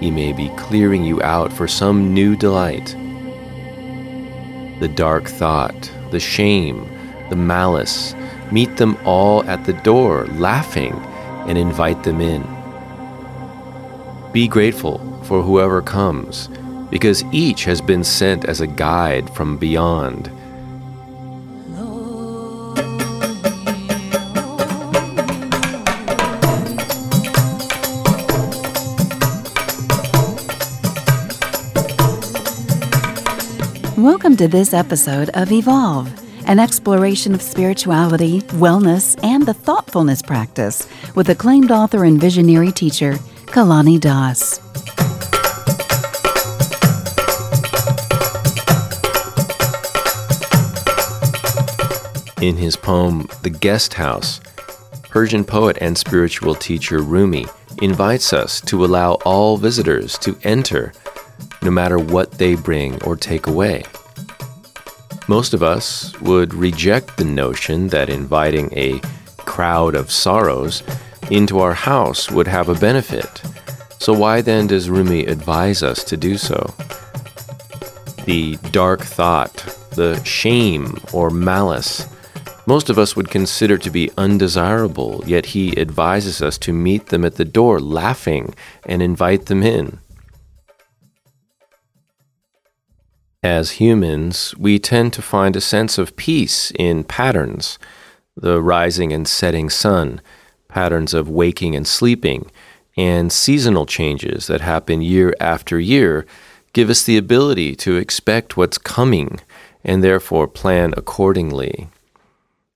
he may be clearing you out for some new delight. The dark thought, the shame, the malice, meet them all at the door, laughing, and invite them in. Be grateful for whoever comes, because each has been sent as a guide from beyond Welcome to this episode of Evolve, an exploration of spirituality, wellness, and the thoughtfulness practice with acclaimed author and visionary teacher, Kalani Das. In his poem, The Guest House, Persian poet and spiritual teacher Rumi invites us to allow all visitors to enter no matter what they bring or take away. Most of us would reject the notion that inviting a crowd of sorrows into our house would have a benefit. So, why then does Rumi advise us to do so? The dark thought, the shame or malice, most of us would consider to be undesirable, yet he advises us to meet them at the door laughing and invite them in. As humans, we tend to find a sense of peace in patterns the rising and setting sun, patterns of waking and sleeping, and seasonal changes that happen year after year give us the ability to expect what's coming and therefore plan accordingly.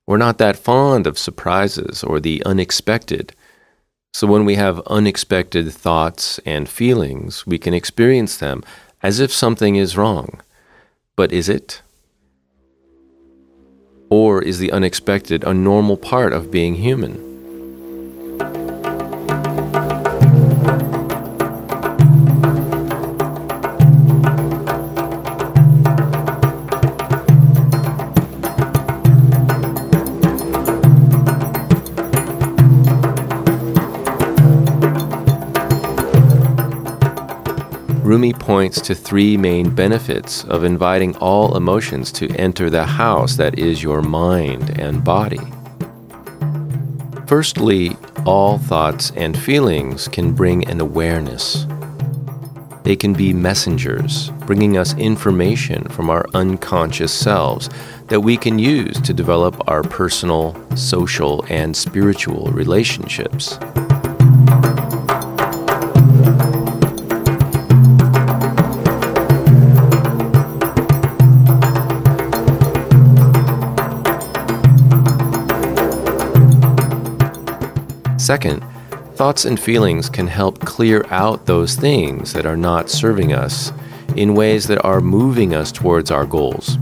We're not that fond of surprises or the unexpected. So when we have unexpected thoughts and feelings, we can experience them as if something is wrong. But is it? Or is the unexpected a normal part of being human? Rumi points to three main benefits of inviting all emotions to enter the house that is your mind and body. Firstly, all thoughts and feelings can bring an awareness. They can be messengers, bringing us information from our unconscious selves that we can use to develop our personal, social, and spiritual relationships. Second, thoughts and feelings can help clear out those things that are not serving us in ways that are moving us towards our goals.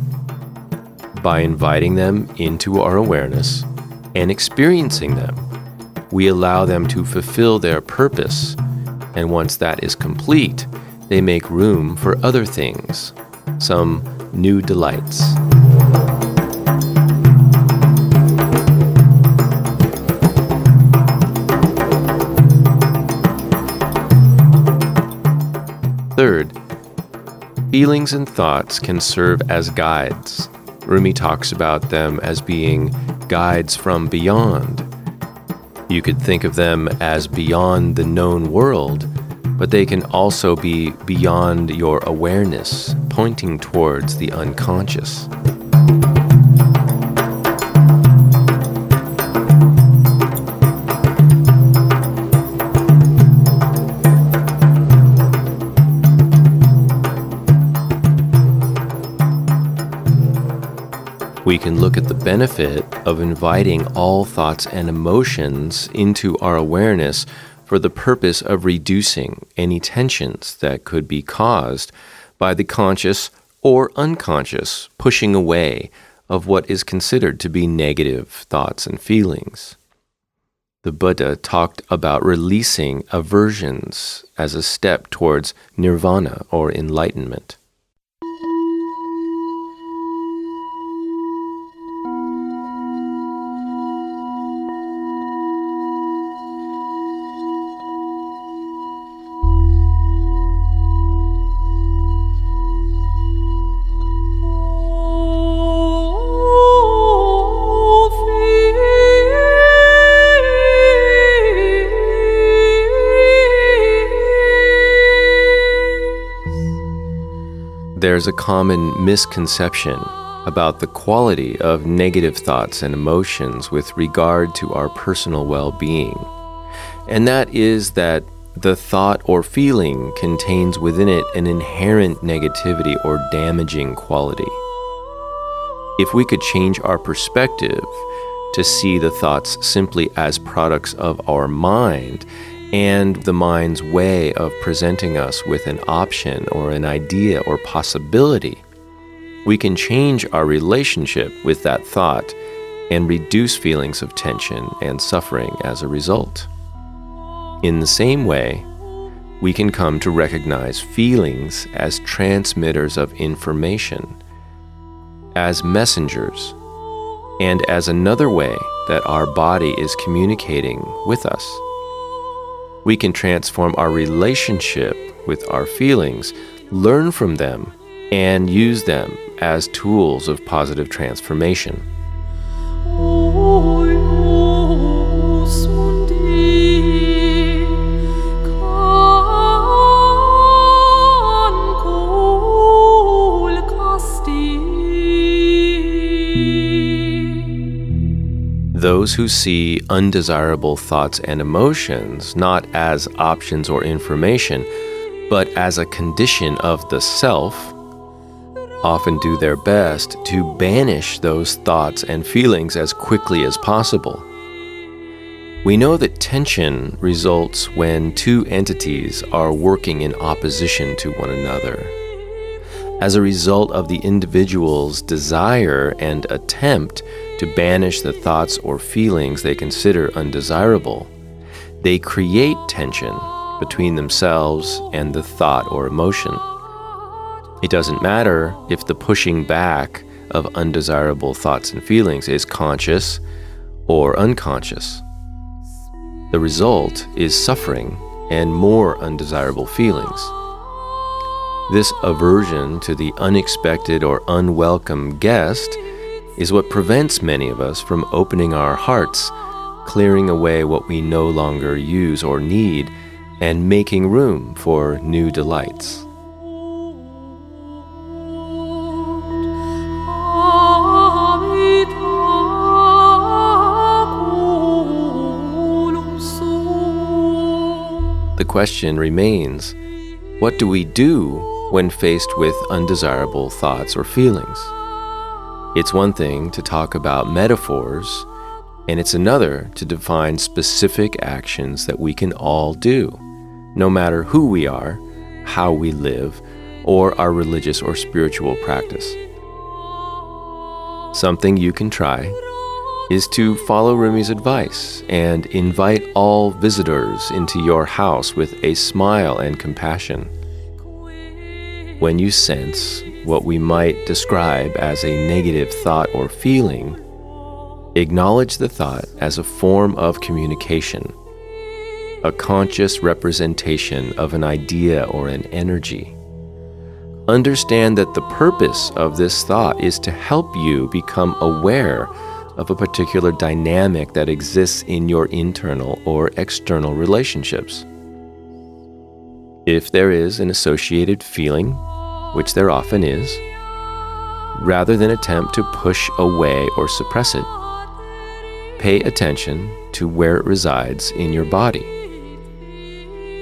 By inviting them into our awareness and experiencing them, we allow them to fulfill their purpose, and once that is complete, they make room for other things, some new delights. Third, feelings and thoughts can serve as guides. Rumi talks about them as being guides from beyond. You could think of them as beyond the known world, but they can also be beyond your awareness, pointing towards the unconscious. We can look at the benefit of inviting all thoughts and emotions into our awareness for the purpose of reducing any tensions that could be caused by the conscious or unconscious pushing away of what is considered to be negative thoughts and feelings. The Buddha talked about releasing aversions as a step towards nirvana or enlightenment. There's a common misconception about the quality of negative thoughts and emotions with regard to our personal well being. And that is that the thought or feeling contains within it an inherent negativity or damaging quality. If we could change our perspective to see the thoughts simply as products of our mind and the mind's way of presenting us with an option or an idea or possibility, we can change our relationship with that thought and reduce feelings of tension and suffering as a result. In the same way, we can come to recognize feelings as transmitters of information, as messengers, and as another way that our body is communicating with us we can transform our relationship with our feelings, learn from them, and use them as tools of positive transformation. Those who see undesirable thoughts and emotions not as options or information, but as a condition of the self, often do their best to banish those thoughts and feelings as quickly as possible. We know that tension results when two entities are working in opposition to one another. As a result of the individual's desire and attempt to banish the thoughts or feelings they consider undesirable, they create tension between themselves and the thought or emotion. It doesn't matter if the pushing back of undesirable thoughts and feelings is conscious or unconscious. The result is suffering and more undesirable feelings. This aversion to the unexpected or unwelcome guest is what prevents many of us from opening our hearts, clearing away what we no longer use or need, and making room for new delights. The question remains what do we do when faced with undesirable thoughts or feelings? It's one thing to talk about metaphors, and it's another to define specific actions that we can all do, no matter who we are, how we live, or our religious or spiritual practice. Something you can try is to follow Rumi's advice and invite all visitors into your house with a smile and compassion. When you sense what we might describe as a negative thought or feeling, acknowledge the thought as a form of communication, a conscious representation of an idea or an energy. Understand that the purpose of this thought is to help you become aware of a particular dynamic that exists in your internal or external relationships. If there is an associated feeling, which there often is, rather than attempt to push away or suppress it. Pay attention to where it resides in your body.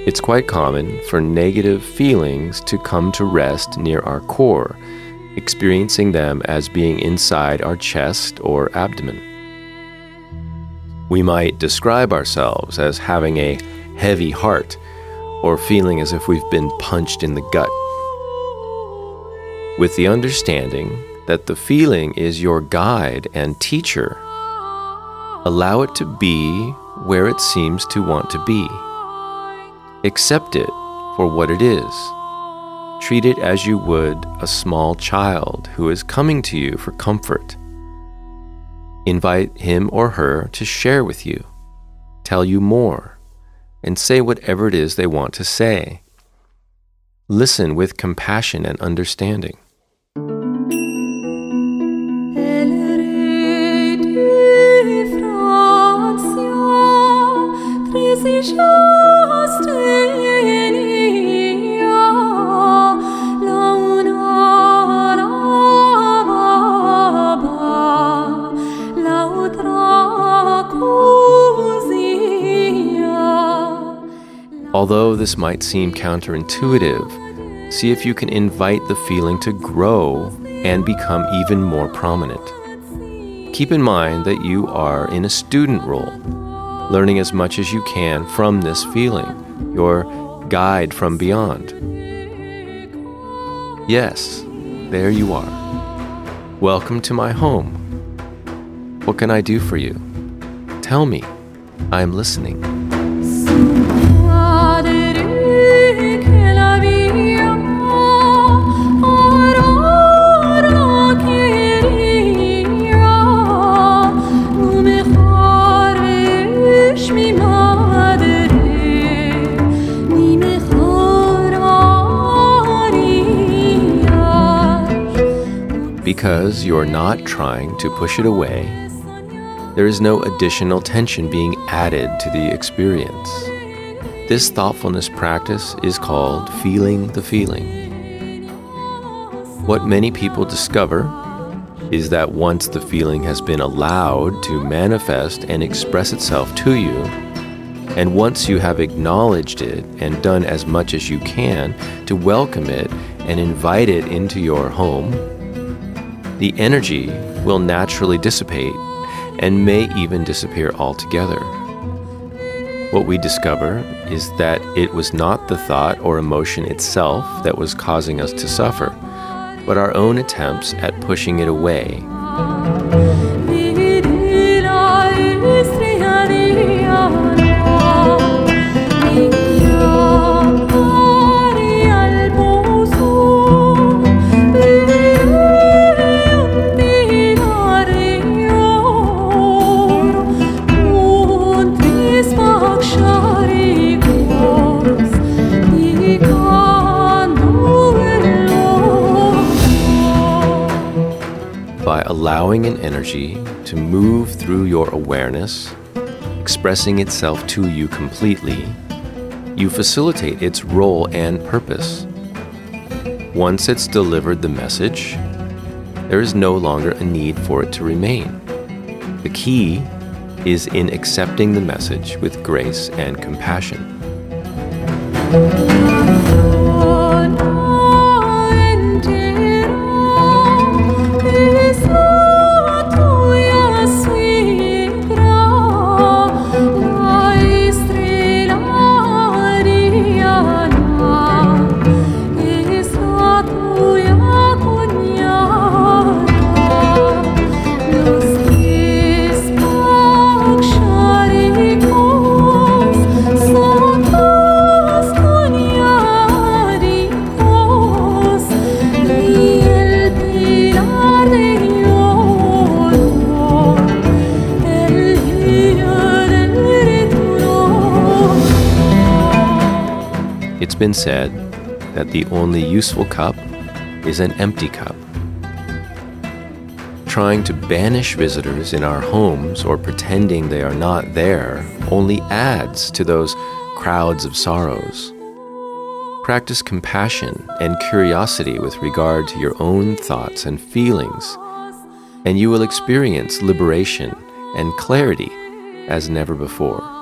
It's quite common for negative feelings to come to rest near our core, experiencing them as being inside our chest or abdomen. We might describe ourselves as having a heavy heart or feeling as if we've been punched in the gut. With the understanding that the feeling is your guide and teacher. Allow it to be where it seems to want to be. Accept it for what it is. Treat it as you would a small child who is coming to you for comfort. Invite him or her to share with you, tell you more, and say whatever it is they want to say. Listen with compassion and understanding. Although this might seem counterintuitive, see if you can invite the feeling to grow and become even more prominent. Keep in mind that you are in a student role, learning as much as you can from this feeling, your guide from beyond. Yes, there you are. Welcome to my home. What can I do for you? Tell me. I am listening. Because you're not trying to push it away, there is no additional tension being added to the experience. This thoughtfulness practice is called feeling the feeling. What many people discover is that once the feeling has been allowed to manifest and express itself to you, and once you have acknowledged it and done as much as you can to welcome it and invite it into your home, the energy will naturally dissipate and may even disappear altogether. What we discover is that it was not the thought or emotion itself that was causing us to suffer, but our own attempts at pushing it away. Allowing an energy to move through your awareness, expressing itself to you completely, you facilitate its role and purpose. Once it's delivered the message, there is no longer a need for it to remain. The key is in accepting the message with grace and compassion. Been said that the only useful cup is an empty cup. Trying to banish visitors in our homes or pretending they are not there only adds to those crowds of sorrows. Practice compassion and curiosity with regard to your own thoughts and feelings, and you will experience liberation and clarity as never before.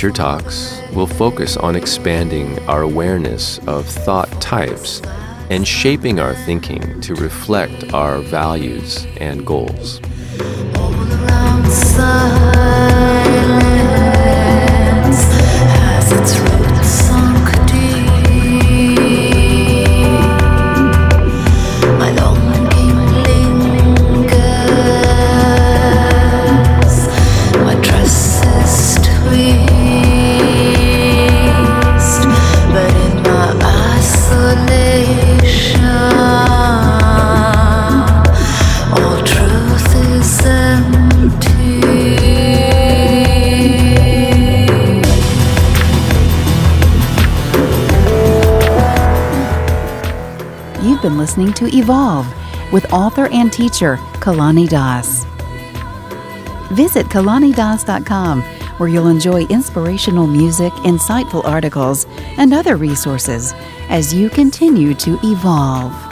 Teacher Talks will focus on expanding our awareness of thought types and shaping our thinking to reflect our values and goals. Been listening to Evolve with author and teacher Kalani Das. Visit kalanidas.com where you'll enjoy inspirational music, insightful articles, and other resources as you continue to evolve.